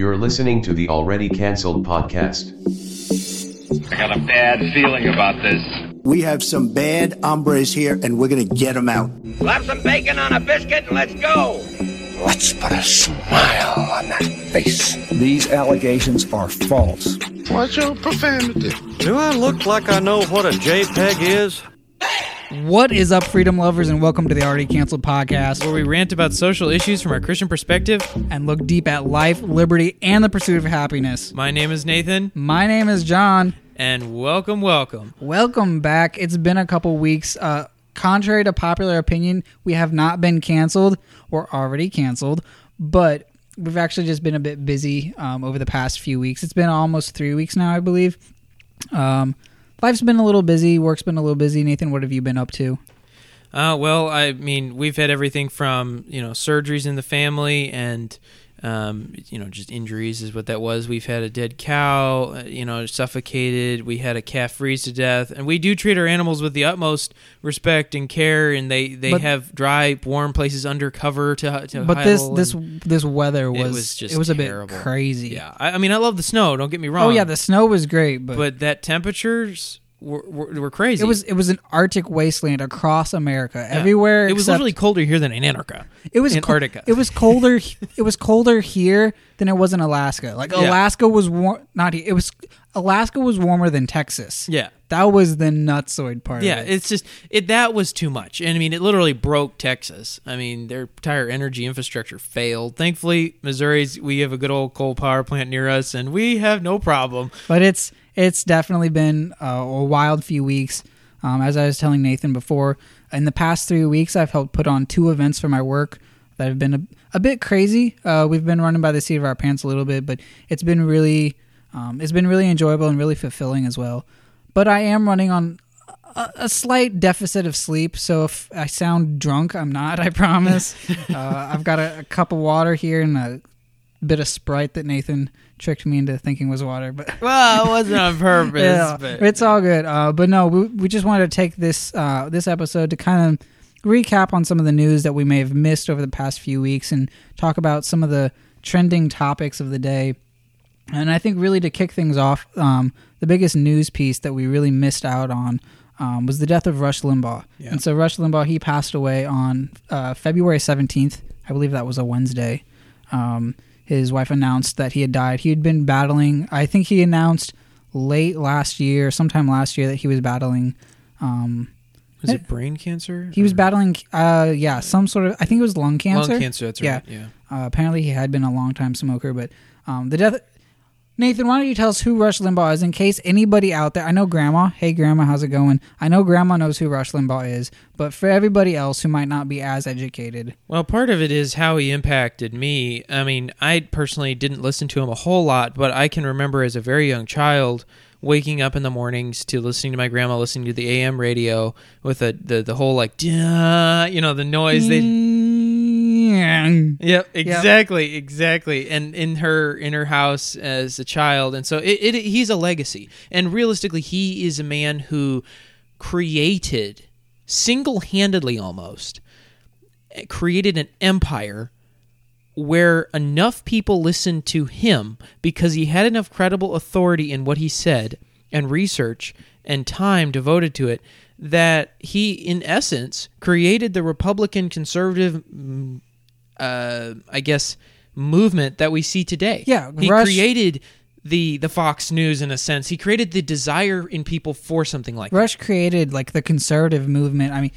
You're listening to the already cancelled podcast. I got a bad feeling about this. We have some bad hombres here, and we're gonna get them out. Slap some bacon on a biscuit and let's go. Let's put a smile on that face. These allegations are false. What's your profanity? Do I look like I know what a JPEG is? What is up, freedom lovers, and welcome to the Already Cancelled podcast, where we rant about social issues from our Christian perspective. and look deep at life, liberty, and the pursuit of happiness. My name is Nathan, My name is John. and welcome, welcome. Welcome back. It's been a couple weeks. Uh, contrary to popular opinion, we have not been canceled. We're already canceled, but we've actually just been a bit busy um, over the past few weeks. It's been almost three weeks now, I believe. Um, life's been a little busy. Work's been a little busy. Nathan, what have you been up to? Uh, well, I mean, we've had everything from you know surgeries in the family and um, you know just injuries is what that was. We've had a dead cow, uh, you know, suffocated. We had a calf freeze to death, and we do treat our animals with the utmost respect and care. And they they But- have dry, warm places under cover to to. But this this this weather it was was just it was a bit crazy. yeah. I, I mean, I love the snow. Don't get me wrong. Oh yeah, the snow was great, but, but that temperatures were, were, were crazy. it was it was an Arctic wasteland across America. Everywhere It was literally colder here than in Antarctica. it was co- Antarctica. it was colder. it was colder here than it was in Alaska. Like Yeah. Alaska was warm. Not it was Alaska was warmer than Texas. yeah. that was the nutsoid part. Yeah, of it. it's just it that was too much. And I mean, it literally broke Texas. I mean, their entire energy infrastructure failed. Thankfully, Missouri's we have a good old coal power plant near us and we have no problem. but it's it's definitely been uh, a wild few weeks. Um, as I was telling Nathan before, in the past three weeks, I've helped put on two events for my work that have been a, a bit crazy. Uh, we've been running by the seat of our pants a little bit, but it's been really um, it's been really enjoyable and really fulfilling as well. But I am running on a, a slight deficit of sleep, so if I sound drunk, I'm not. I promise. uh, I've got a, a cup of water here and a bit of Sprite that Nathan tricked me into thinking was water, but Well, it wasn't on purpose. yeah, but it's all good. Uh, but no, we, we just wanted to take this uh, this episode to kind of recap on some of the news that we may have missed over the past few weeks and talk about some of the trending topics of the day. And I think really to kick things off, um, the biggest news piece that we really missed out on um, was the death of Rush Limbaugh. Yeah. And so Rush Limbaugh he passed away on uh, February seventeenth. I believe that was a Wednesday. Um, his wife announced that he had died. He had been battling. I think he announced late last year, sometime last year, that he was battling. Um, was it brain cancer? he was battling, uh, yeah, some sort of. I think it was lung cancer. lung cancer. That's Yeah. right. Yeah. Uh, apparently, he had been a long time smoker, but um, the death. Nathan, why don't you tell us who Rush Limbaugh is in case anybody out there? I know Grandma. Hey, Grandma, how's it going? I know Grandma knows who Rush Limbaugh is, but for everybody else who might not be as educated, Well, part of it is how he impacted me. I mean, I personally didn't listen to him a whole lot, but I can remember as a very young child waking up in the mornings to listening to my grandma listening to the AM radio with the the, the whole like duh, you know the noise they mm. Yep, exactly, exactly. And in her in her house as a child, and so it, it he's a legacy. And realistically, he is a man who created single handedly almost created an empire where enough people listened to him because he had enough credible authority in what he said and research and time devoted to it that he in essence created the republican conservative mm, uh, i guess movement that we see today Yeah, he Rush- created the the fox news in a sense he created the desire in people for something like that. Rush created like the conservative movement. I mean,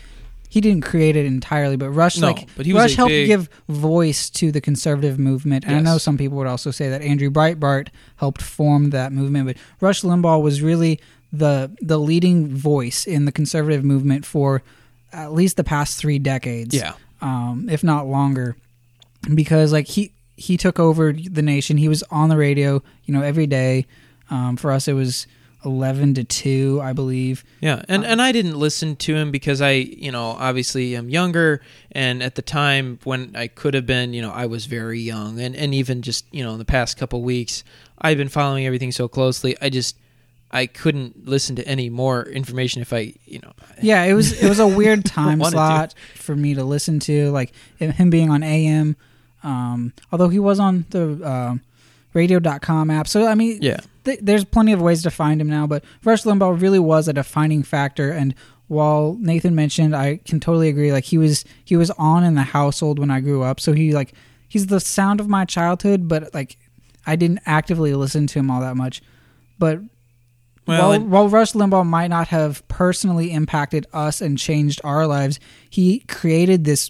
he didn't create it entirely, but Rush No, like but Rush helped big- give voice to the conservative movement. And I know some people would also say that Andrew Breitbart helped form that movement, but Rush Limbaugh was really the the leading voice in the conservative movement for at least the past three decades. Yeah. um, if not longer, because like he he took over the nation. He was on the radio, you know, every day. Um, for us, it was eleven to two, I believe. Yeah, and and I didn't listen to him because I, you know, obviously am younger, and at the time when I could have been, you know, I was very young, and and even just you know in the past couple weeks, I've been following everything so closely. I just I couldn't listen to any more information if I, you know. Yeah, it was it was a weird time Wanted to. slot for me to listen to, like him being on AM. Um, although he was on the uh, radio.com app. So I mean, Yeah. th- there's plenty of ways to find him now, but Rush Limbaugh really was a defining factor and while Nathan mentioned I can totally agree like he was he was on in the household when I grew up. So he like he's the sound of my childhood, but like I didn't actively listen to him all that much. But Well, while, and- while Rush Limbaugh might not have personally impacted us and changed our lives, he created this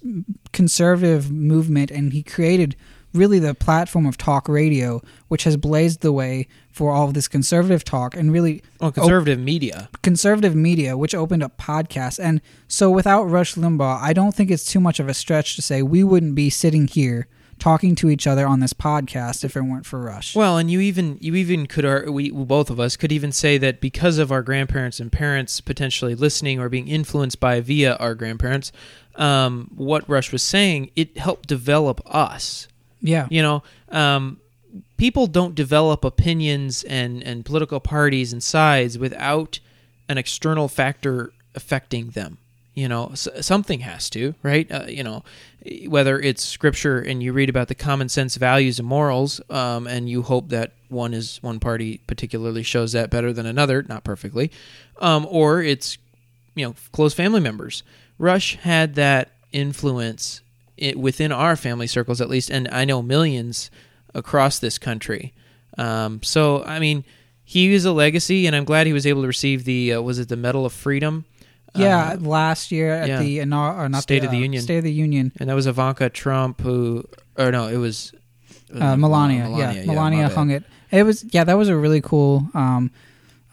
conservative movement and he created really the platform of talk radio, which has blazed the way for all of this conservative talk and really oh, Well, conservative media. conservative media, which opened up podcasts. And so without Rush Limbaugh, I don't think it's too much of a stretch to say we wouldn't be sitting here talking to each other on this podcast if it weren't for Rush. Well, and you even you even could ar- we both of us could even say that because of our grandparents and parents potentially listening or being influenced by via our grandparents, um, what Rush was saying, it helped develop us. yeah. You know, um, people don't develop opinions and and political parties and sides without an external factor affecting them. You know, something has to, right? Uh, you know, whether it's scripture and you read about the common sense values and morals, um, and you hope that one is one party particularly shows that better than another, not perfectly, um, or it's you know close family members. Rush had that influence it, within our family circles, at least, and I know millions across this country. Um, so, I mean, he is a legacy, and I'm glad he was able to receive the uh, was it the Medal of Freedom? Yeah, Uh, last year at yeah. the or not State the, of the uh, Union. State of the Union, and that was Ivanka Trump who, or no, it was uh, Melania. yeah, Melania my bad. hung it. It was yeah, that was a really cool um,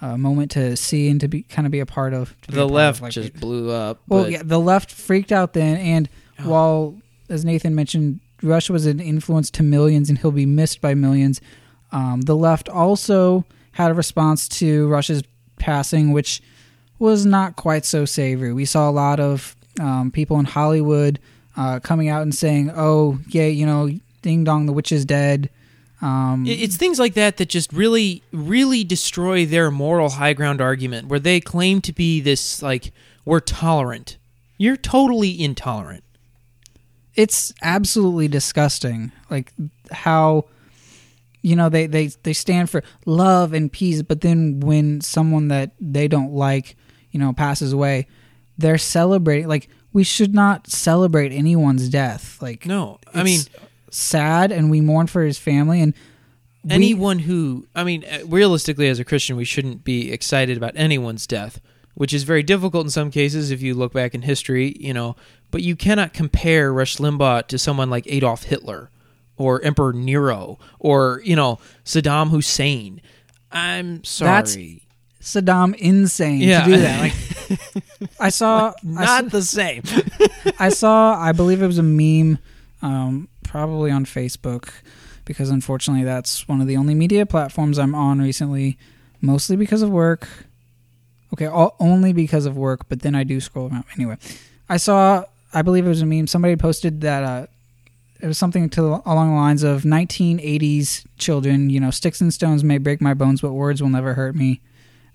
uh, moment to see and to be kind of be a part of. to be a The part of, left like, just blew up. Well, Oh. yeah, the left freaked out then, and while as Nathan mentioned, Russia was an influence to millions, and he'll be missed by millions. Um, the left also had a response to Rush's passing, which was not quite so savory. We saw a lot of um, people in Hollywood uh, coming out and saying, "Oh, yeah, you know, ding dong, the witch is dead." Um, It's things like that that just really, really destroy their moral high ground argument, where they claim to be this like we're tolerant. You're totally intolerant. it's absolutely disgusting like how you know they, they they stand for love and peace but then when someone that they don't like you know passes away they're celebrating like we should not celebrate anyone's death like No, I mean sad and we mourn for his family and we- anyone who I mean, uh, realistically, as a Christian, we shouldn't be excited about anyone's death, which is very difficult in some cases if you look back in history, you know. But you cannot compare Rush Limbaugh to someone like Adolf Hitler or Emperor Nero or you know Saddam Hussein. I'm sorry. That's Saddam insane Yeah. to do that like I saw I saw- not the same. I saw, I believe it was a meme, um, probably on Facebook, because unfortunately that's one of the only media platforms I'm on recently, mostly because of work. Okay, all, only because of work, but then I do scroll around. Anyway, I saw, I believe it was a meme. Somebody posted that uh, it was something to along the lines of 1980s children. You know, sticks and stones may break my bones, but words will never hurt me.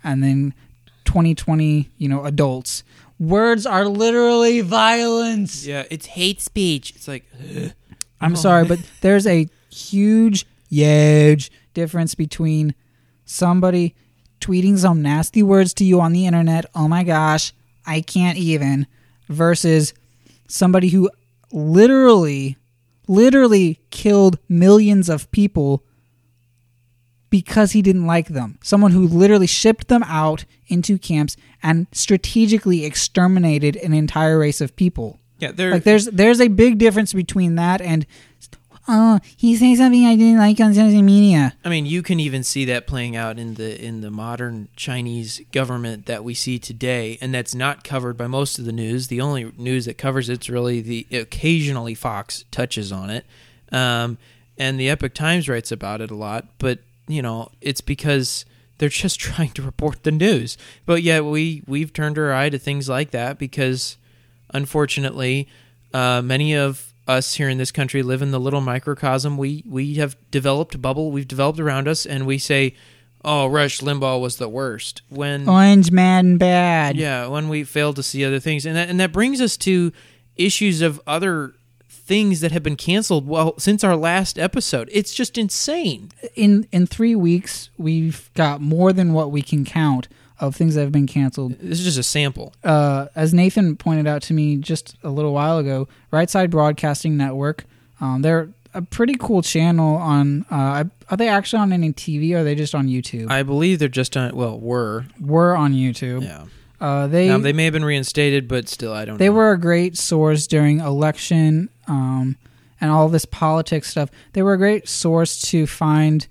And then 2020, you know, adults. Words are literally violence. yeah, it's hate speech. It's like I'm oh. sorry, but there's a huge, huge difference between somebody tweeting some nasty words to you on the internet, oh my gosh, I can't even, versus somebody who literally, literally killed millions of people because he didn't like them. Someone who literally shipped them out into camps and strategically exterminated an entire race of people. yeah, Like there's there's a big difference between that and oh he saying something I didn't like on social media. I mean, you can even see that playing out in the in the modern Chinese government that we see today, and that's not covered by most of the news. The only news that covers it's really the occasionally Fox touches on it, um, and the Epoch Times writes about it a lot. But you know, it's because they're just trying to report the news. But yet we we've turned our eye to things like that because, unfortunately, uh, many of us here in this country live in the little microcosm we we have developed a bubble we've developed around us, and we say, "Oh, Rush Limbaugh was the worst." When Orange mad and bad. yeah, when we fail to see other things, and that and that brings us to issues of other things that have been canceled well since our last episode. It's just insane. In in three weeks, we've got more than what we can count of things that have been canceled. This is just a sample. uh, as Nathan pointed out to me just a little while ago, Right Side Broadcasting Network. Um, they're a pretty cool channel on. Uh, are they actually on any TV? or Are they just on YouTube? I believe they're just on. Well, were were on YouTube. yeah. Uh, they Now, they may have been reinstated, but still, I don't. they know. were a great source during election um, and all this politics stuff. They were a great source to find.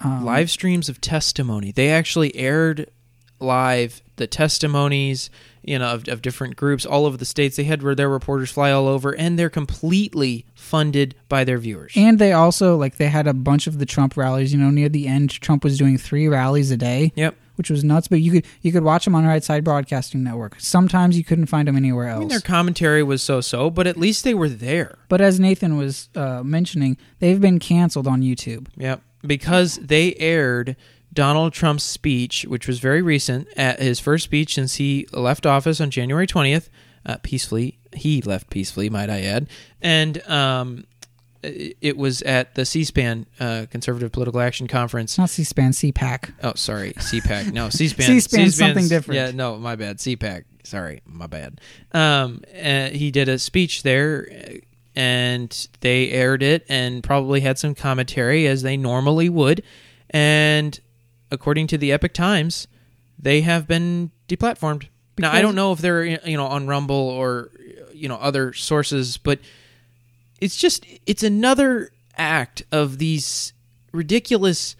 Um, live streams of testimony. They actually aired live the testimonies, you know, of, of different groups all over the states. They had their reporters fly all over, and they're completely funded by their viewers. And they also like they had a bunch of the Trump rallies. You know, near the end, Trump was doing three rallies a day. Yep. Which was nuts. But you could you could watch them on Right Side Broadcasting Network. Sometimes you couldn't find them anywhere I else. mean, their commentary was so-so, but at least they were there. but as Nathan was uh, mentioning, they've been canceled on YouTube. Yep. Because they aired Donald Trump's speech, which was very recent, at his first speech since he left office on January 20th, uh, peacefully. He left peacefully, might I add. And um, it it was at the C-SPAN uh, Conservative Political Action Conference. Not C-SPAN, CPAC. Oh, sorry, CPAC. No, C-SPAN. C-SPAN's- something different. Yeah, no, my bad. CPAC. Sorry, my bad. Um, uh, he did a speech there, uh, and they aired it, and probably had some commentary as they normally would. And according to the Epoch Times, they have been deplatformed. now, I don't know if they're you know on Rumble or you know other sources, but it's just it's another act of these ridiculous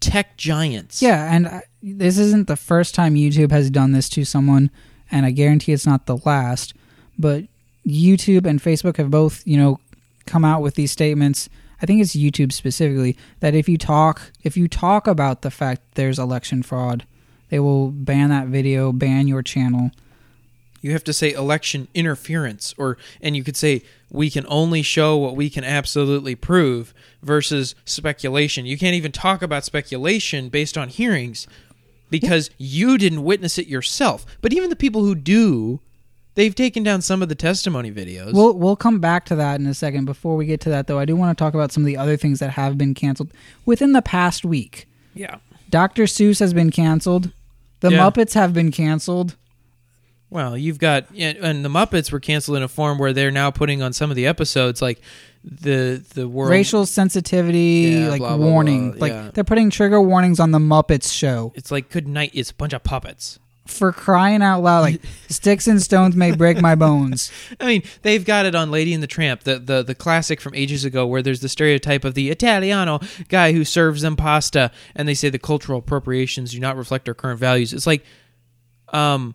tech giants. Yeah, and I, this isn't the first time YouTube has done this to someone, and I guarantee it's not the last. But YouTube and Facebook have both, you know, come out with these statements. I think it's YouTube specifically that if you talk if you talk about the fact there's election fraud, they will ban that video, ban your channel. You have to say election interference or and you could say we can only show what we can absolutely prove versus speculation. You can't even talk about speculation based on hearings because you didn't witness it yourself. But even the people who do, they've taken down some of the testimony videos. We'll we'll come back to that in a second. Before we get to that, though, I do want to talk about some of the other things that have been canceled within the past week. yeah. Dr. Seuss has been canceled. The Yeah. Muppets have been canceled. Well, you've got and the Muppets were canceled in a form where they're now putting on some of the episodes like the the world racial sensitivity Yeah, like blah, blah, warning blah, like yeah. they're putting trigger warnings on the muppets show It's like good night. It's a bunch of puppets. for crying out loud like sticks and stones may break my bones I mean, they've got it on Lady and the Tramp, the, the the classic from ages ago, where there's the stereotype of the Italiano guy who serves them pasta, and they say the cultural appropriations do not reflect our current values. It's like, um,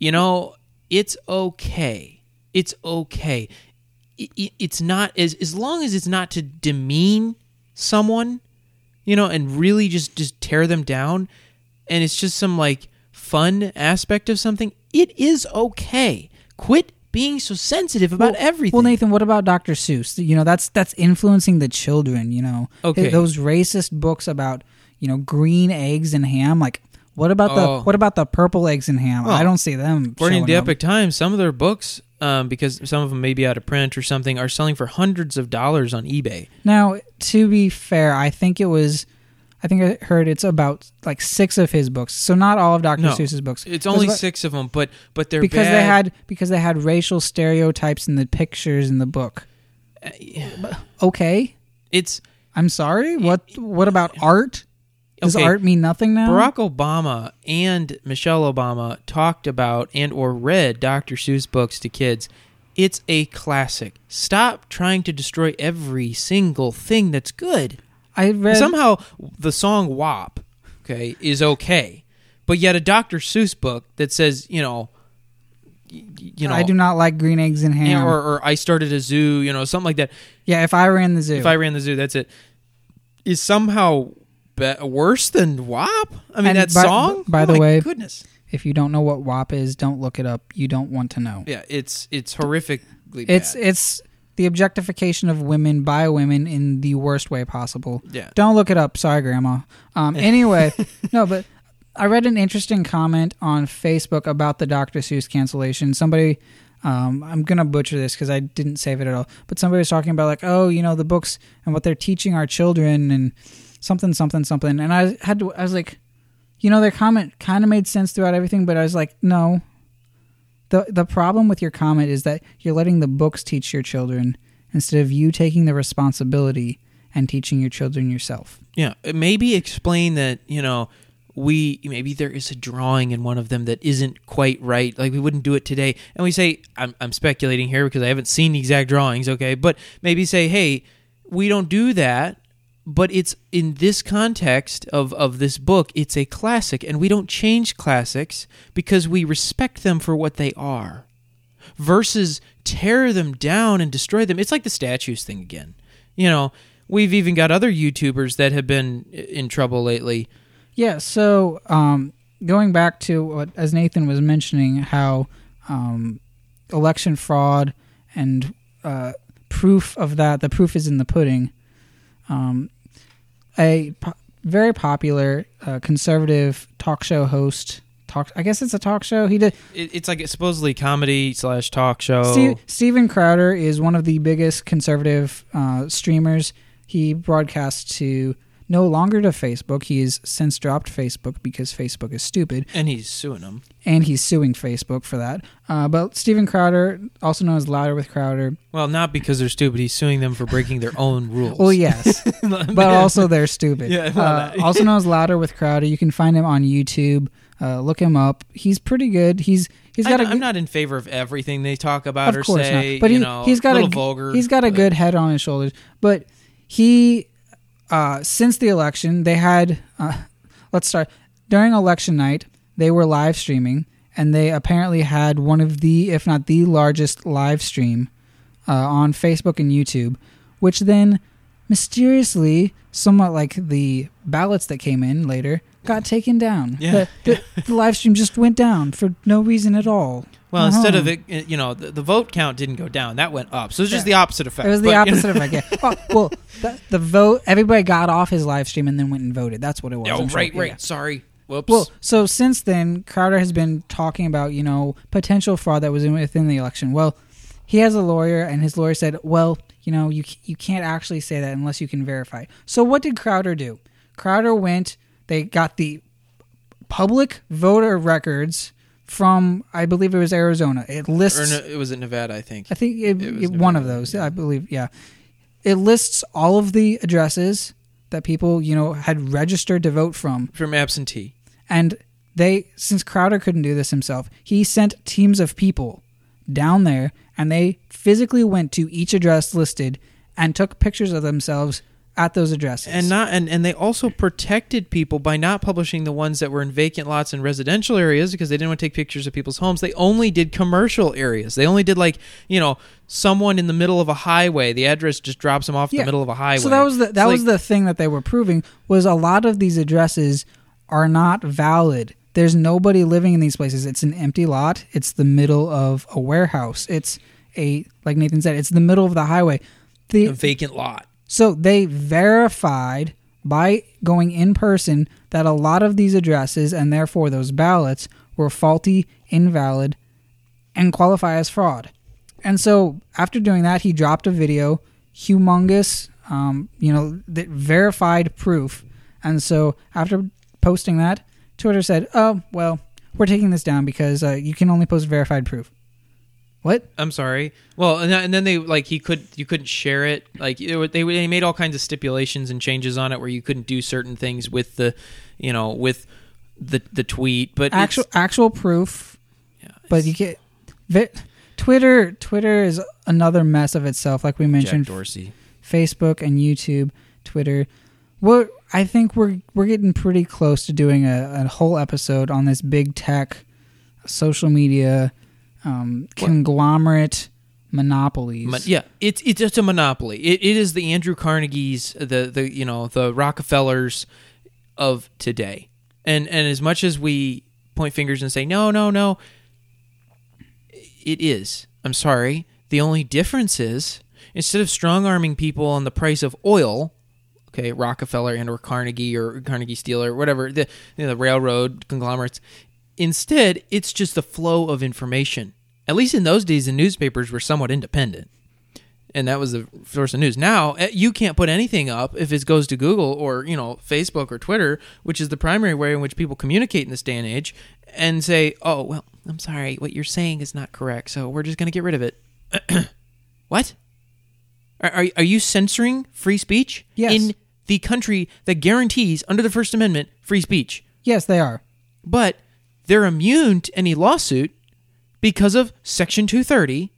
you know, it's okay. It's okay. It, it- it's not as as long as it's not to demean someone, you know, and really just just tear them down, and it's just some like fun aspect of something. It is okay. Quit being so sensitive about everything. well nathan what about dr seuss you know that's that's influencing the children you know Okay. those racist books about you know green eggs and ham like what about the Oh. what about the purple eggs and ham i don't see them According to the. Epoch Times, some of their books, um, because some of them may be out of print or something, are selling for hundreds of dollars on eBay. Now, to be fair, I think it was, I think I heard it's about like six of his books. So not all of Dr. No, Seuss's books. It's It only about- six of them, but but they're because they had because they had racial stereotypes in the pictures in the book. Okay, It's I'm sorry. What what about art? Does Okay. art mean nothing now? Barack Obama and Michelle Obama talked about and or read Dr. Seuss books to kids. It's a classic. Stop trying to destroy every single thing that's good. I read Somehow the song WAP, okay, is okay. But yet a Dr. Seuss book that says, you know, you know, I do not like green eggs and ham. or, or I started a zoo, you know, something like that. yeah, if I ran the zoo, If I ran the zoo, that's it. Is somehow be- worse than WAP? I mean, And that by- song. by Oh the my way- goodness. if you don't know what WAP is, don't look it up. You don't want to know. Yeah, it's it's horrifically. It's bad. it's the objectification of women by women in the worst way possible. Yeah. Don't look it up. Sorry, Grandma. Um, anyway, no, but I read an interesting comment on Facebook about the Dr. Seuss cancellation. Somebody Um, I'm gonna butcher this because I didn't save it at all. But somebody was talking about like, oh, you know, the books and what they're teaching our children and something, something, something. And I had to, I was like, you know, their comment kind of made sense throughout everything, but I was like, no. The the problem with your comment is that you're letting the books teach your children instead of you taking the responsibility and teaching your children yourself. Yeah, maybe explain that you know we maybe there is a drawing in one of them that isn't quite right. Like we wouldn't do it today, and we say I'm I'm speculating here because I haven't seen the exact drawings. Okay, but maybe say hey, we don't do that. But it's in this context of, of this book, it's a classic, and we don't change classics because we respect them for what they are versus tear them down and destroy them. It's like the statues thing again. You know, we've even got other YouTubers that have been in trouble lately. Yeah, so um, going back to what, as Nathan was mentioning, how um, election fraud and uh, proof of that, the proof is in the pudding. Um, a po- very popular uh, conservative talk show host. Talk, I guess it's a talk show. He did. It, it's like a supposedly comedy slash talk show. Steve, Steven Crowder is one of the biggest conservative uh, streamers. He broadcasts to no longer to Facebook. He has since dropped Facebook because Facebook is stupid, and he's suing them. and he's suing Facebook for that. Uh, but Steven Crowder, also known as Louder with Crowder, Well, not because they're stupid. He's suing them for breaking their own rules. well, yes, but also they're stupid. Yeah, uh, also known as Louder with Crowder. You can find him on YouTube. Uh, look him up. He's pretty good. He's he's got I'm, not in favor of everything they talk about of or course say. not. But you he, know, he's got little a vulgar. he's got a good head on his shoulders. But he, uh, since the election, they had. Uh, let's start during election night. They were live streaming, and they apparently had one of the, if not the largest live stream uh, on Facebook and YouTube, which then mysteriously, somewhat like the ballots that came in later, got taken down. Yeah. The, the, the live stream just went down for no reason at all. Well, instead of Uh-huh. it, you know, the, the vote count didn't go down; that went up. So it's just the opposite effect. It was the But, opposite effect. Yeah. Well, the, the vote. Everybody got off his live stream and then went and voted. That's what it was. Oh, I'm right, Yeah, right. yeah. Sorry. Whoops. Well, so since then, Crowder has been talking about you know potential fraud that was in, within the election. Well, he has a lawyer, and his lawyer said, "Well, you know, you you can't actually say that unless you can verify." So what did Crowder do? Crowder went. They got the public voter records from, I believe it was Arizona. It lists. no, it was in Nevada, I think. I think it, It it- one of those. I believe, yeah. It lists all of the addresses that people, you know, had registered to vote from, From absentee. and they, since Crowder couldn't do this himself, he sent teams of people down there, and they physically went to each address listed and took pictures of themselves at those addresses. and not and, and they also protected people by not publishing the ones that were in vacant lots in residential areas because they didn't want to take pictures of people's homes they only did commercial areas they only did like you know someone in the middle of a highway the address just drops them off Yeah. the middle of a highway So that was the that It's was like- the thing that they were proving was a lot of these addresses are not valid. There's nobody living in these places. It's an empty lot. It's the middle of a warehouse. It's a like Nathan said, it's the middle of the highway. The a vacant lot so they verified by going in person that a lot of these addresses and therefore those ballots were faulty, invalid, and qualify as fraud. And so after doing that, he dropped a video, humongous, um, you know, that verified proof. And so after posting that, Twitter said, "Oh well, we're taking this down because uh, you can only post verified proof." What? I'm sorry. Well, and, then- and then they like he could you couldn't share it. Like it, they they made all kinds of stipulations and changes on it where you couldn't do certain things with the, you know, with the the tweet. But actual actual proof yeah, but you get Twitter. Twitter is another mess of itself. Like we mentioned. Jack Dorsey. Facebook and YouTube, Twitter. What I think we're we're getting pretty close to doing a, a whole episode on this big tech, social media, um, conglomerate monopolies. Mon- yeah, it's it's just a monopoly. It, it is the Andrew Carnegie's, the the you know the Rockefellers of today. And and as much as we point fingers and say no no no, it is. I'm sorry. The only difference is instead of strong arming people on the price of oil, okay, Rockefeller and or Carnegie or Carnegie Steel or whatever the you know, the railroad conglomerates, instead it's just the flow of information. At least in those days, the newspapers were somewhat independent, and that was the source of news. Now eh, you can't put anything up if it goes to Google or you know Facebook or Twitter, which is the primary way in which people communicate in this day and age, and say, "Oh well, I'm sorry, what you're saying is not correct, so we're just going to get rid of it." what? Are, are are you censoring free speech Yes. in the country that guarantees under the First Amendment free speech? Yes, they are. but they're immune to any lawsuit because of Section 230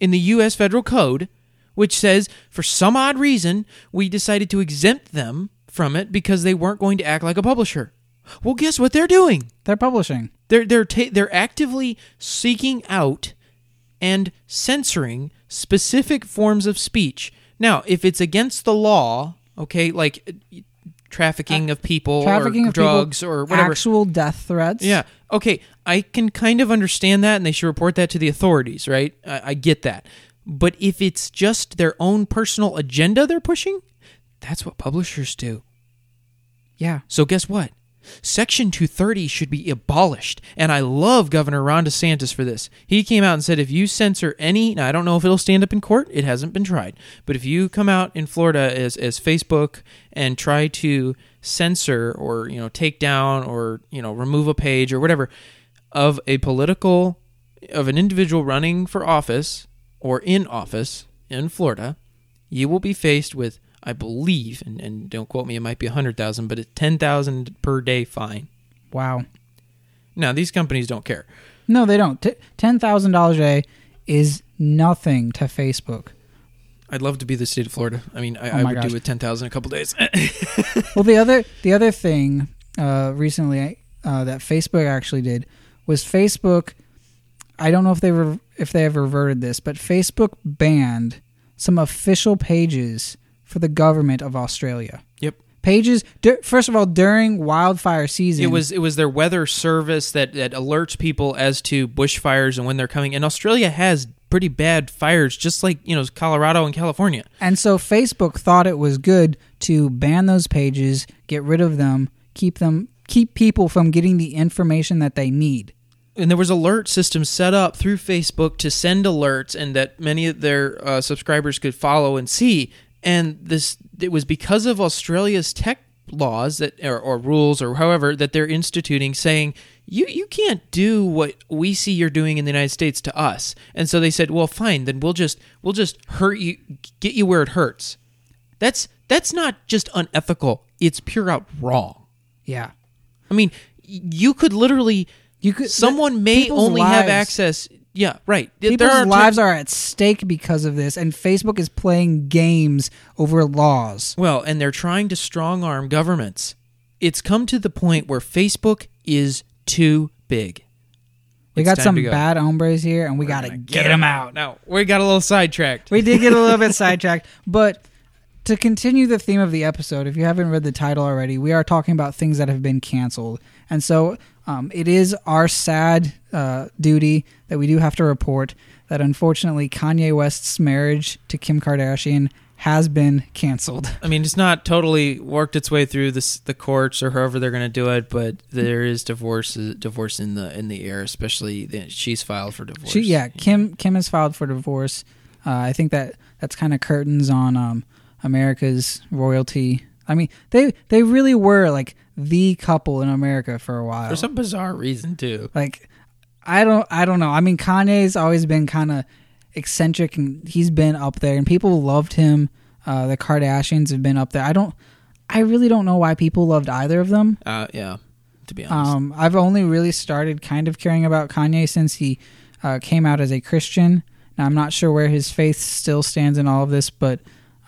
in the U.S. Federal Code, which says for some odd reason we decided to exempt them from it because they weren't going to act like a publisher. Well, guess what they're doing? They're publishing. They're they're ta- they're actively seeking out and censoring specific forms of speech. Now, if it's against the law, okay, like uh, trafficking of people Trafficking or of drugs people, or whatever, Actual death threats. yeah. Okay. I can kind of understand that, and they should report that to the authorities, right? I, I get that. But if it's just their own personal agenda they're pushing, that's what publishers do. Yeah. So guess what? Section 230 should be abolished. And I love Governor Ron DeSantis for this. He came out and said if you censor any, now I don't know if it'll stand up in court, it hasn't been tried. But if you come out in Florida as, as Facebook and try to censor or, you know, take down or, you know, remove a page or whatever of a political, of an individual running for office or in office in Florida, you will be faced with, I believe, and, and don't quote me, it might be a hundred thousand, but a ten thousand per day fine. Wow. Now these companies don't care. No, they don't. T- Ten thousand dollars a day is nothing to Facebook. I'd love to be the state of Florida. I mean, I, Oh I would gosh. do it ten thousand a couple days. well, the other the other thing uh, recently uh, that Facebook actually did was Facebook. I don't know if they were if they have reverted this, but Facebook banned some official pages for the government of Australia. yep. Pages, first of all, during wildfire season, It was it was their weather service that, that alerts people as to bushfires and when they're coming. And Australia has pretty bad fires, just like you know Colorado and California. And so Facebook thought it was good to ban those pages, get rid of them, keep them keep people from getting the information that they need. and there was alert systems set up through Facebook to send alerts, and that many of their uh, subscribers could follow and see. And this it was because of Australia's tech laws that or, or rules or however that they're instituting, saying you you can't do what we see you're doing in the United States to us. And so they said, well, fine, then we'll just we'll just hurt you, get you where it hurts. That's that's not just unethical; it's pure out wrong. Yeah. I mean, you could literally. You could- Someone may only have access. Yeah, right. There People's are lives are at stake because of this, and Facebook is playing games over laws. well, and they're trying to strong arm governments. It's come to the point where Facebook is too big. We It's got some bad hombres here, and we got to get them out. Now we got a little sidetracked. We did get a little bit sidetracked, but to continue the theme of the episode, if you haven't read the title already, we are talking about things that have been canceled, and so um, it is our sad uh, duty that we do have to report that unfortunately Kanye West's marriage to Kim Kardashian has been canceled. I mean, it's not totally worked its way through this, the courts or however they're going to do it, but there is divorce divorce in the in the air. Especially the, she's filed for divorce. She, yeah, Kim Kim has filed for divorce. Uh, I think that that's kind of curtains on um, America's royalty. I mean, they they really were like the couple in America for a while. for some bizarre reason too. like, I don't I don't know. I mean, Kanye's always been kind of eccentric, and he's been up there, and people loved him. Uh, the Kardashians have been up there. I don't. I really don't know why people loved either of them. Uh, yeah, to be honest. Um, I've only really started kind of caring about Kanye since he uh, came out as a Christian. Now I'm not sure where his faith still stands in all of this, but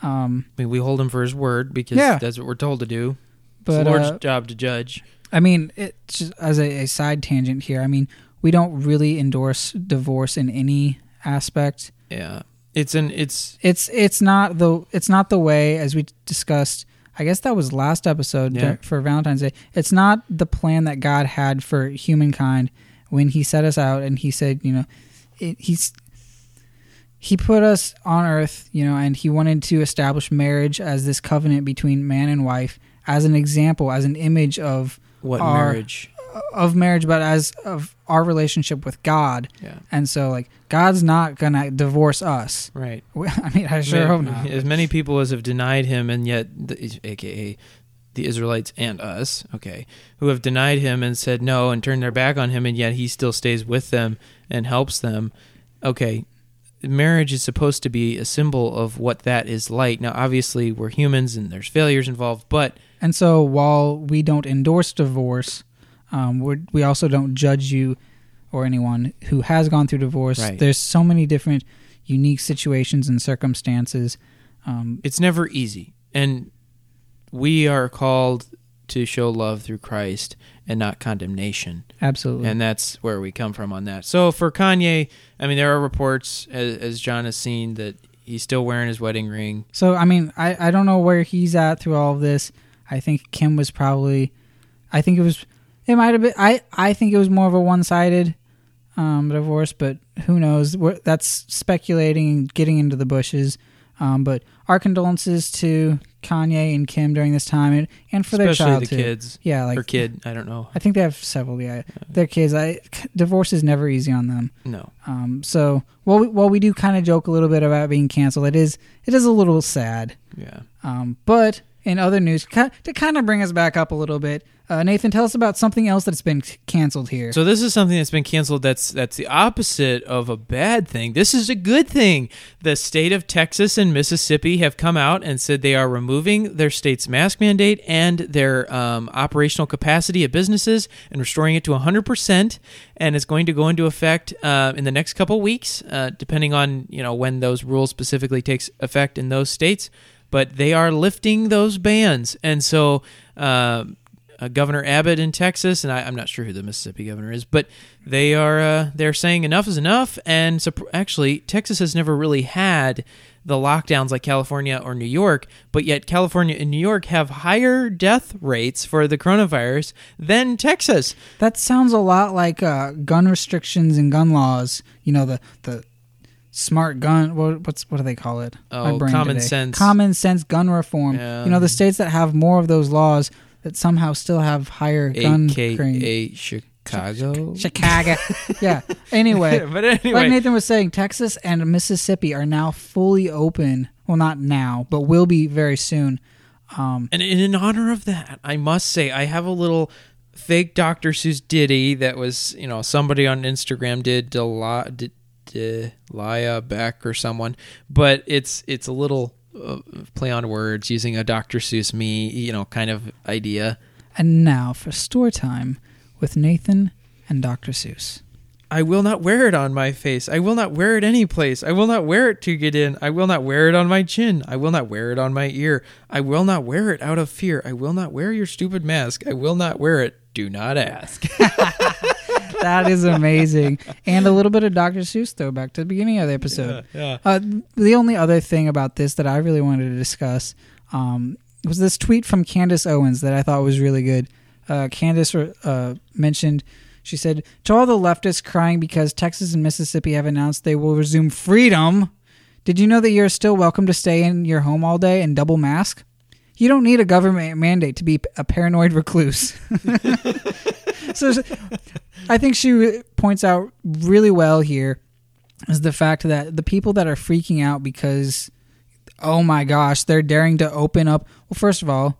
um, I mean, we hold him for his word because Yeah. that's what we're told to do. But Lord's uh, job to judge. I mean, it's just as a, a side tangent here. I mean, we don't really endorse divorce in any aspect. Yeah, it's an it's It's it's not the it's not the way as we discussed. I guess that was last episode Yeah. for Valentine's Day. It's not the plan that God had for humankind when He set us out and He said, you know, it, He's He put us on Earth, you know, and He wanted to establish marriage as this covenant between man and wife as an example, as an image of what our- marriage. of marriage, but as of our relationship with God. Yeah. And so, like, God's not gonna divorce us. Right. I mean, I sure hope not. As many people as have denied him, and yet, the, aka the Israelites and us, okay, who have denied him and said no and turned their back on him, and yet he still stays with them and helps them. Okay, marriage is supposed to be a symbol of what that is like. Now, obviously, we're humans and there's failures involved, but And so, while we don't endorse divorce, um, we also don't judge you or anyone who has gone through divorce. Right. There's so many different unique situations and circumstances. Um, it's never easy. And we are called to show love through Christ and not condemnation. absolutely. and that's where we come from on that. So for Kanye, I mean, there are reports, as, as John has seen, that he's still wearing his wedding ring. So I mean, I, I don't know where he's at through all of this. I think Kim was probably, I think it was, it might have been. I I think it was more of a one sided um, divorce, but who knows? We're, that's speculating and getting into the bushes. Um, but our condolences to Kanye and Kim during this time, and, and for their child the too. kids. Yeah, like or kid, I don't know. I think they have several. Yeah, their kids. I divorce is never easy on them. No. Um, so while we, while we do kind of joke a little bit about being canceled, it is it is a little sad. Yeah. Um, but in other news, to kind of bring us back up a little bit, uh, Nathan, tell us about something else that's been canceled here. So this is something that's been canceled. That's that's the opposite of a bad thing. This is a good thing. The state of Texas and Mississippi have come out and said they are removing their state's mask mandate and their um, operational capacity of businesses and restoring it to 100%. And it's going to go into effect uh, in the next couple weeks, uh, depending on you know when those rules specifically takes effect in those states. But they are lifting those bans, and so. Um, uh, Governor Abbott in Texas, and I, I'm not sure who the Mississippi governor is, but they are uh, they're saying enough is enough. And so, actually, Texas has never really had the lockdowns like California or New York, but yet California and New York have higher death rates for the coronavirus than Texas. that sounds a lot like uh, gun restrictions and gun laws. You know the the smart gun. What, what's what do they call it? Oh, common sense. Common sense gun reform. Yeah. You know the states that have more of those laws that somehow still have higher gun crane- AKA Chicago. Chicago. yeah. Anyway, but anyway, like Nathan was saying, Texas and Mississippi are now fully open. Well, not now, but will be very soon. Um, and in honor of that, I must say I have a little fake Dr. Seuss ditty that was, you know, somebody on Instagram did Deli- did Delia Beck or someone, but it's it's a little uh, play on words using a Dr. Seuss me, you know, kind of idea. And now for store time with Nathan and Dr. Seuss. I will not wear it on my face. I will not wear it any place. I will not wear it to get in. I will not wear it on my chin. I will not wear it on my ear. I will not wear it out of fear. I will not wear your stupid mask. I will not wear it. Do not ask. That is amazing. and a little bit of Dr. Seuss throwback to the beginning of the episode. yeah. Uh, the only other thing about this that I really wanted to discuss um, was this tweet from Candace Owens that I thought was really good. Uh, Candace uh, mentioned, she said, To all the leftists crying because Texas and Mississippi have announced they will resume freedom, did you know that you're still welcome to stay in your home all day and double mask? You don't need a government mandate to be a paranoid recluse. so I think she points out really well here is the fact that the people that are freaking out because oh my gosh, they're daring to open up. Well, first of all,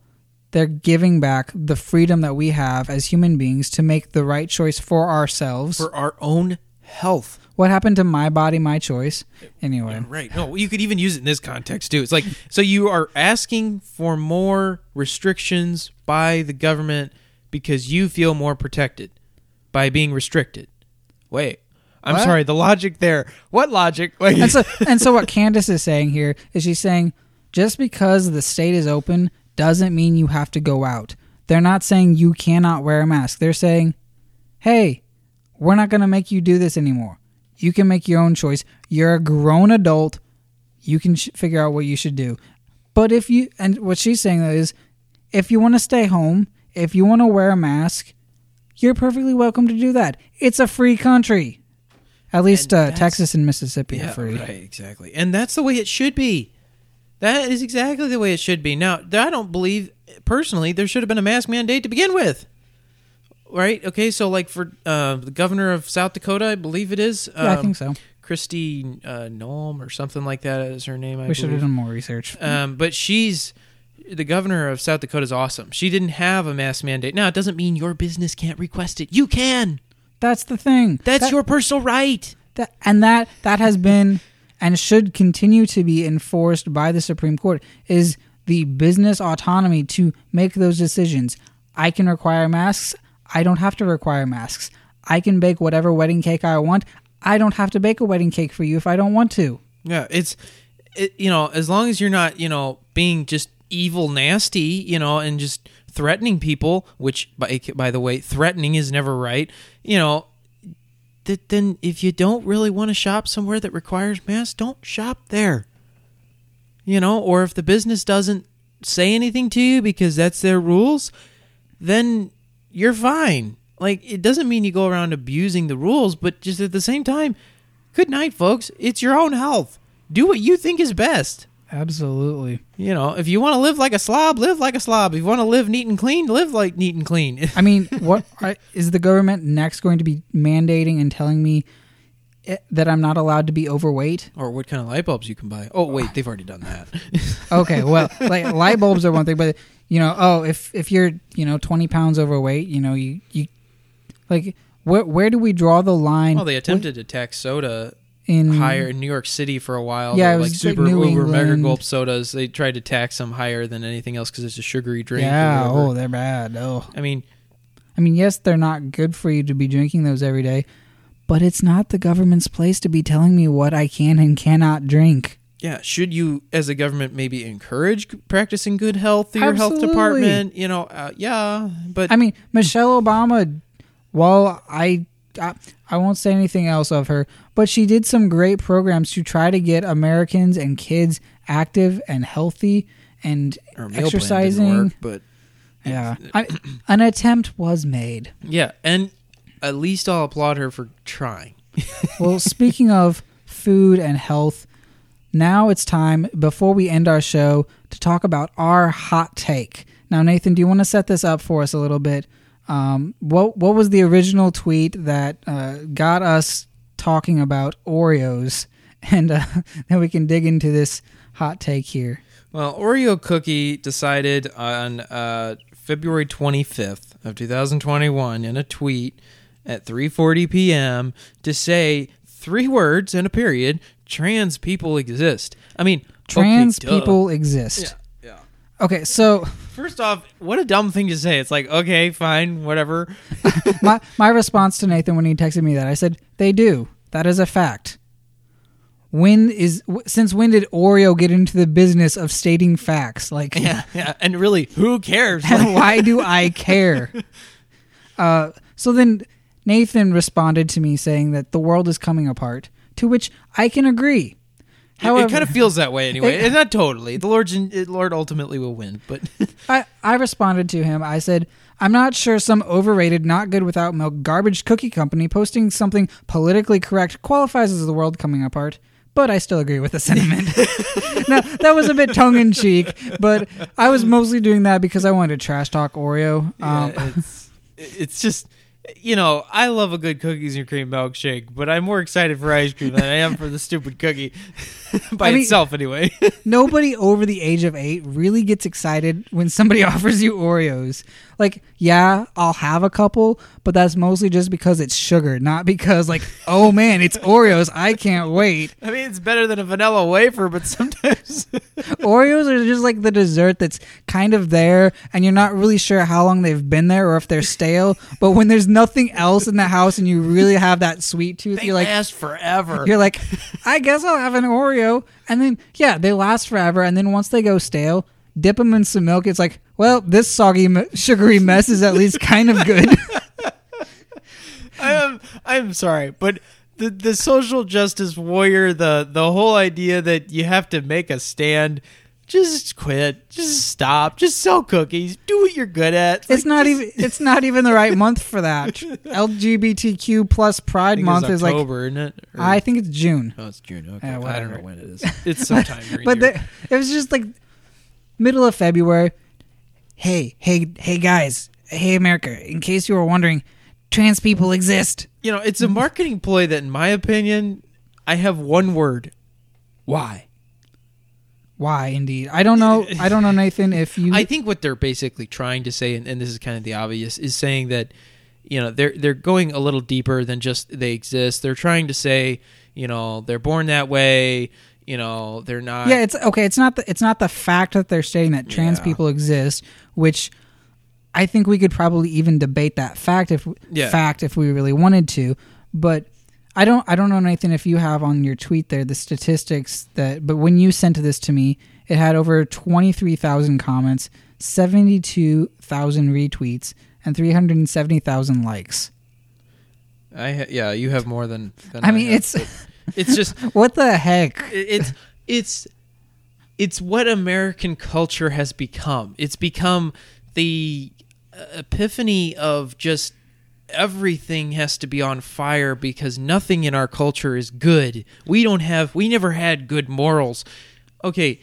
they're giving back the freedom that we have as human beings to make the right choice for ourselves. For our own health. what happened to my body, my choice? Anyway, Right. No, you could even use it in this context too. It's like so you are asking for more restrictions by the government because you feel more protected by being restricted. Wait. I'm What? sorry, the logic there. What logic? Like and so and so what Candace is saying here is she's saying just because the state is open doesn't mean you have to go out. They're not saying you cannot wear a mask. They're saying, "Hey, we're not going to make you do this anymore. You can make your own choice. You're a grown adult. You can sh- figure out what you should do." But if you and what she's saying though is if you want to stay home, if you want to wear a mask, you're perfectly welcome to do that. It's a free country. At least And uh, Texas and Mississippi Yeah, are free. right, exactly. And that's the way it should be. That is exactly the way it should be. Now, I don't believe personally there should have been a mask mandate to begin with. right? Okay, so like for uh, the governor of South Dakota, I believe it is. Yeah, I um, think so. Kristi uh, or something like that is her name. I We should have done more research. Um, but she's the governor of South Dakota is awesome. She didn't have a mask mandate. Now it doesn't mean your business can't request it. You can. That's the thing. That's That- your personal right. that, and that that has been and should continue to be enforced by the Supreme Court is the business autonomy to make those decisions. I can require masks. I don't have to require masks. I can bake whatever wedding cake I want. I don't have to bake a wedding cake for you if I don't want to. Yeah, it's it, you know, as long as you're not, you know, being just evil nasty, you know, and just threatening people, which by by the way, threatening is never right, you know, that then if you don't really want to shop somewhere that requires masks, don't shop there. You know, or if the business doesn't say anything to you because that's their rules, then you're fine. Like it doesn't mean you go around abusing the rules, but just at the same time, good night, folks. It's your own health. Do what you think is best. Absolutely. You know, if you want to live like a slob, live like a slob. If you want to live neat and clean, live like neat and clean. I mean, what are, is the government next going to be mandating and telling me eh, that I'm not allowed to be overweight? or what kind of light bulbs you can buy. Oh, wait, they've already done that. Okay, well, like light bulbs are one thing, but you know, oh, if if you're you know 20 pounds overweight, you know, you you like where where do we draw the line? well, they attempted to tax soda in higher in New York City for a while. Yeah, it like super New uber mega gulp sodas. They tried to tax them higher than anything else because it's a sugary drink. Yeah, oh, they're bad. Oh, I mean, I mean, yes, they're not good for you to be drinking those every day, but it's not the government's place to be telling me what I can and cannot drink. yeah, should you, as a government, maybe encourage practicing good health through your health department? You know, uh, yeah, but I mean, Michelle Obama. While I, I I won't say anything else of her, but she did some great programs to try to get Americans and kids active and healthy and Her meal plan didn't exercising. work, but Yeah, I, an attempt was made. yeah, and at least I'll applaud her for trying. Well, speaking of food and health, now it's time before we end our show to talk about our hot take. Now, Nathan, do you want to set this up for us a little bit? Um, what what was the original tweet that uh, got us talking about Oreos, and uh, then we can dig into this hot take here. Well, Oreo Cookie decided on uh, February 25th of 2021 in a tweet at 3:40 p.m. to say three words and a period: trans people exist. I mean, Trans okay, people exist. Yeah. Okay, so First off, what a dumb thing to say. It's like, okay, fine, whatever. my my response to Nathan when he texted me that I said they do. That is a fact. When is since when did Oreo get into the business of stating facts? Like, Yeah, yeah. And really, who cares? why do I care? Uh, so then Nathan responded to me saying that the world is coming apart. To which I can agree. However, it kind of feels that way anyway. It- It's not totally. The Lord's the Lord ultimately will win, but I, I responded to him. I said, I'm not sure some overrated, not good without milk garbage cookie company posting something politically correct qualifies as the world coming apart, but I still agree with the sentiment. now, that was a bit tongue in cheek, but I was mostly doing that because I wanted to trash talk Oreo. Um, Yeah, it's it's just you know I love a good cookies and cream milkshake, but I'm more excited for ice cream than I am for the stupid cookie by I mean- itself anyway. nobody over the age of eight really gets excited when somebody offers you Oreos. Like, yeah, I'll have a couple, but that's mostly just because it's sugar, not because, like, oh man, it's Oreos. I can't wait. I mean, it's better than a vanilla wafer, but sometimes Oreos are just like the dessert that's kind of there, and you're not really sure how long they've been there or if they're stale. But when there's nothing else in the house and you really have that sweet tooth, they you're like, last forever. you're like, I guess I'll have an Oreo. And then, yeah, they last forever. And then once they go stale, dip them in some milk. It's like, well, this soggy, sugary mess is at least kind of good. I am I'm sorry, but the the social justice warrior, the the whole idea that you have to make a stand. Just quit. Just stop. Just sell cookies. Do what you're good at. it's Like, not just- even. It's not even the right month for that. LGBTQ plus Pride Month it's is like. October, isn't it? Or- I think it's June. Oh, it's June. Okay. Yeah, I don't know when it is. It's sometime during but year. the, it was just like middle of February. Hey, hey, hey, guys! hey, America, in case you were wondering, trans people exist. You know, it's a marketing ploy that, in my opinion, I have one word: why. Why, indeed? I don't know. I don't know, Nathan. If you, I think what they're basically trying to say, and, and this is kind of the obvious, is saying that you know they're they're going a little deeper than just they exist. They're trying to say, you know, they're born that way. You know, they're not. yeah, it's okay. It's not the it's not the fact that they're stating that trans Yeah. people exist, which I think we could probably even debate that fact if Yeah. fact if we really wanted to. But I don't I don't know Nathan if you have on your tweet there the statistics that but when you sent this to me, it had over twenty three thousand comments, seventy two thousand retweets, and three hundred and seventy thousand likes. I ha- yeah, you have more than. than I mean, have, it's it's just what the heck? it's it's it's what American culture has become. It's become the uh, epiphany of just everything has to be on fire because nothing in our culture is good. We don't have we never had good morals. Okay,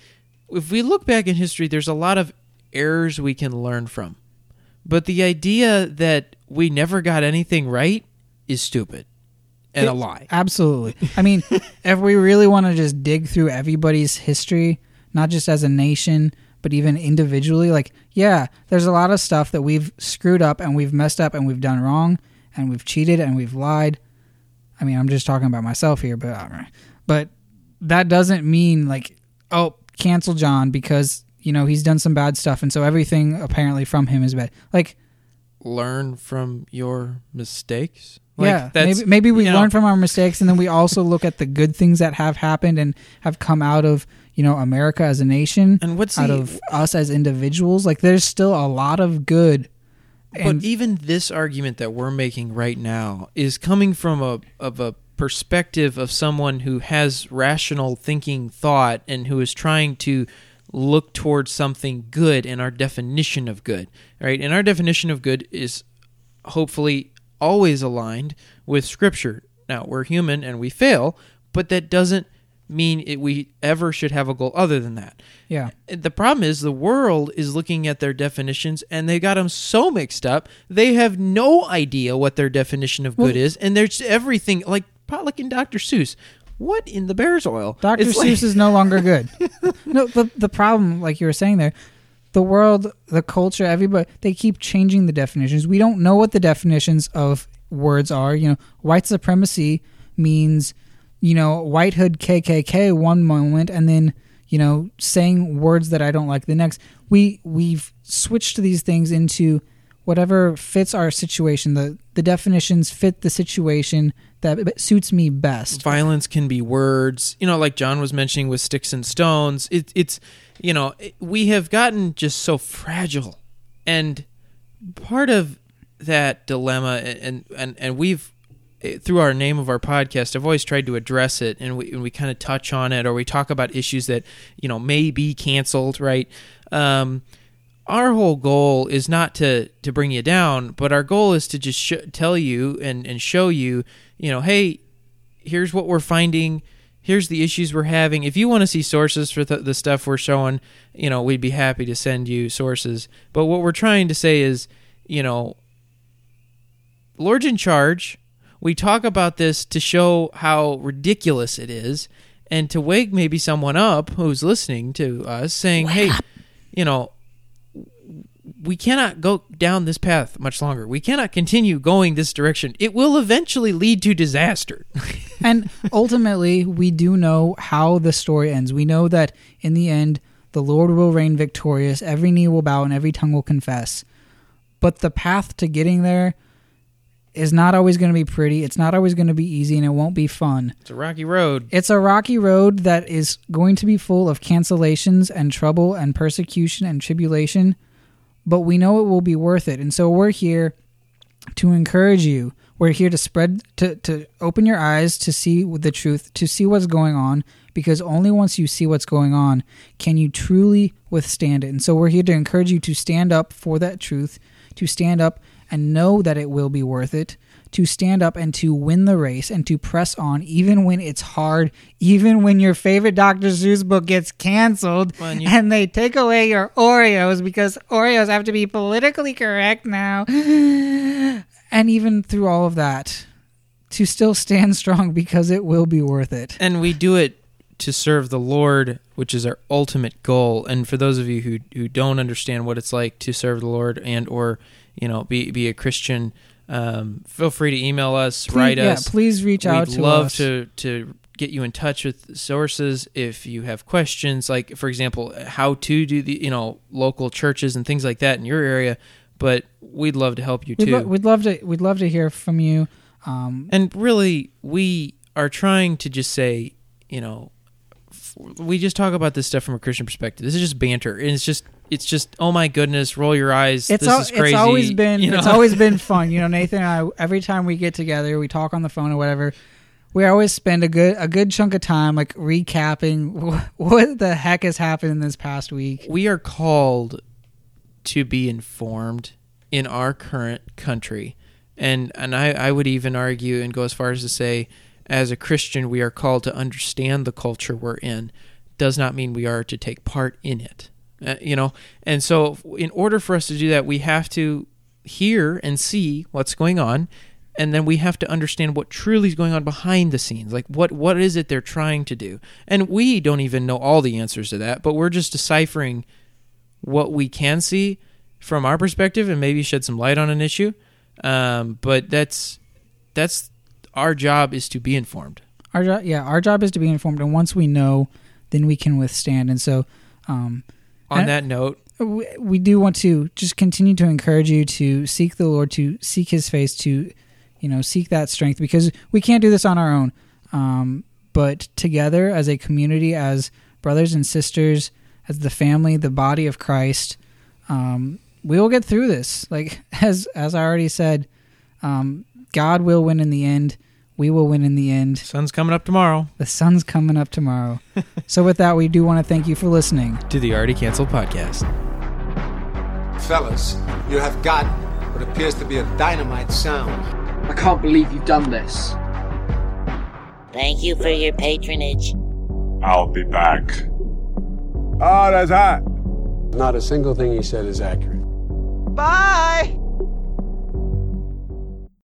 if we look back in history there's a lot of errors we can learn from. But the idea that we never got anything right is stupid and a lie. Absolutely. I mean, if we really want to just dig through everybody's history, not just as a nation, but even individually, like, yeah, there's a lot of stuff that we've screwed up and we've messed up and we've done wrong and we've cheated and we've lied. I mean, I'm just talking about myself here, but uh, but that doesn't mean like, oh, cancel John because you know he's done some bad stuff, and so everything apparently from him is bad. Like, learn from your mistakes. Like, yeah, that's- maybe maybe we you know, learn from our mistakes, and then we also look at the good things that have happened and have come out of you know America as a nation, And what's out the- of us as individuals. Like, there's still a lot of good. And but even this argument that we're making right now is coming from a of a perspective of someone who has rational thinking thought and who is trying to look towards something good in our definition of good right and our definition of good is hopefully always aligned with scripture now we're human and we fail but that doesn't mean it, we ever should have a goal other than that yeah, the problem is the world is looking at their definitions and they got them so mixed up they have no idea what their definition of good is and there's everything like Pollock and Dr. Seuss what in the bear's oil Dr. It's Seuss like- is no longer good. no, the the problem, like you were saying there, the world, the culture, everybody, they keep changing the definitions. We don't know what the definitions of words are. You know, white supremacy means, you know, white hood KKK one moment, and then you know, saying words that I don't like the next. We we've switched these things into whatever fits our situation. The the definitions fit the situation that suits me best. violence can be words you know like john was mentioning with sticks and stones it, it's you know we have gotten just so fragile. And part of that dilemma and and and we've eh, through our name of our podcast i've always tried to address it and we, and we kind of touch on it or we talk about issues that you know may be canceled right? Um, our whole goal is not to to bring you down but our goal is to just sh- tell you and and show you you know hey here's what we're finding here's the issues we're having. If you want to see sources for the, the stuff we're showing you know we'd be happy to send you sources. But what we're trying to say is you know lord's in charge. We talk about this to show how ridiculous it is and to wake maybe someone up who's listening to us saying hey you know we cannot go down this path much longer. We cannot continue going this direction. It will eventually lead to disaster. and ultimately, we do know how the story ends. We know that in the end, the Lord will reign victorious. Every knee will bow and every tongue will confess. But the path to getting there is not always going to be pretty. It's not always going to be easy and it won't be fun. it's a rocky road. It's a rocky road that is going to be full of cancellations and trouble and persecution and tribulation, but we know it will be worth it. And so we're here to encourage you. We're here to spread to to open your eyes to see the truth, to see what's going on because only once you see what's going on can you truly withstand it. And so we're here to encourage you to stand up for that truth, to stand up and know that it will be worth it, to stand up and to win the race and to press on, even when it's hard, even when your favorite Dr. Seuss book gets canceled Well, you- and they take away your Oreos because Oreos have to be politically correct now. And even through all of that, to still stand strong because it will be worth it. and we do it to serve the Lord, which is our ultimate goal. And for those of you who who don't understand what it's like to serve the Lord and or you know be be a Christian, um, feel free to email us, Please- write yeah, us. please reach out We'd to love us. to to get you in touch with sources if you have questions, like for example, how to do the you know local churches and things like that in your area. But we'd love to help you We'd, too. lo- we'd love to. We'd love to hear from you. Um, And really, we are trying to just say, you know, we just talk about this stuff from a Christian perspective. This is just banter, and it's just, it's just, oh my goodness, roll your eyes. it's this al- is crazy. it's always been you know? it's always been fun. You know, Nathan and I. Every time we get together, we talk on the phone or whatever. We always spend a good a good chunk of time like recapping wh- what the heck has happened in this past week. we are called to be informed in our current country and and I, I would even argue and go as far as to say as a christian we are called to understand the culture we're in does not mean we are to take part in it. Uh, you know? And so in order for us to do that we have to hear and see what's going on and then we have to understand what truly is going on behind the scenes. Like what what is it they're trying to do? And we don't even know all the answers to that but we're just deciphering what we can see from our perspective and maybe shed some light on an issue. Um, but that's that's our job is to be informed Our job, yeah, our job is to be informed, and once we know, then we can withstand. And so, um, on that note we, we do want to just continue to encourage you to seek the Lord, to seek His face, to you know seek that strength because we can't do this on our own. Um, but together as a community, as brothers and sisters, as the family, the body of Christ, um, we will get through this. Like as as I already said, um, God will win in the end. We will win in the end. sun's coming up tomorrow The sun's coming up tomorrow. so with that, we do want to thank you for listening. to the already canceled podcast Fellas, you have got what appears to be a dynamite sound. I can't believe you've done this. Thank you for your patronage. I'll be back. Oh, that's hot. Not a single thing he said is accurate. Bye!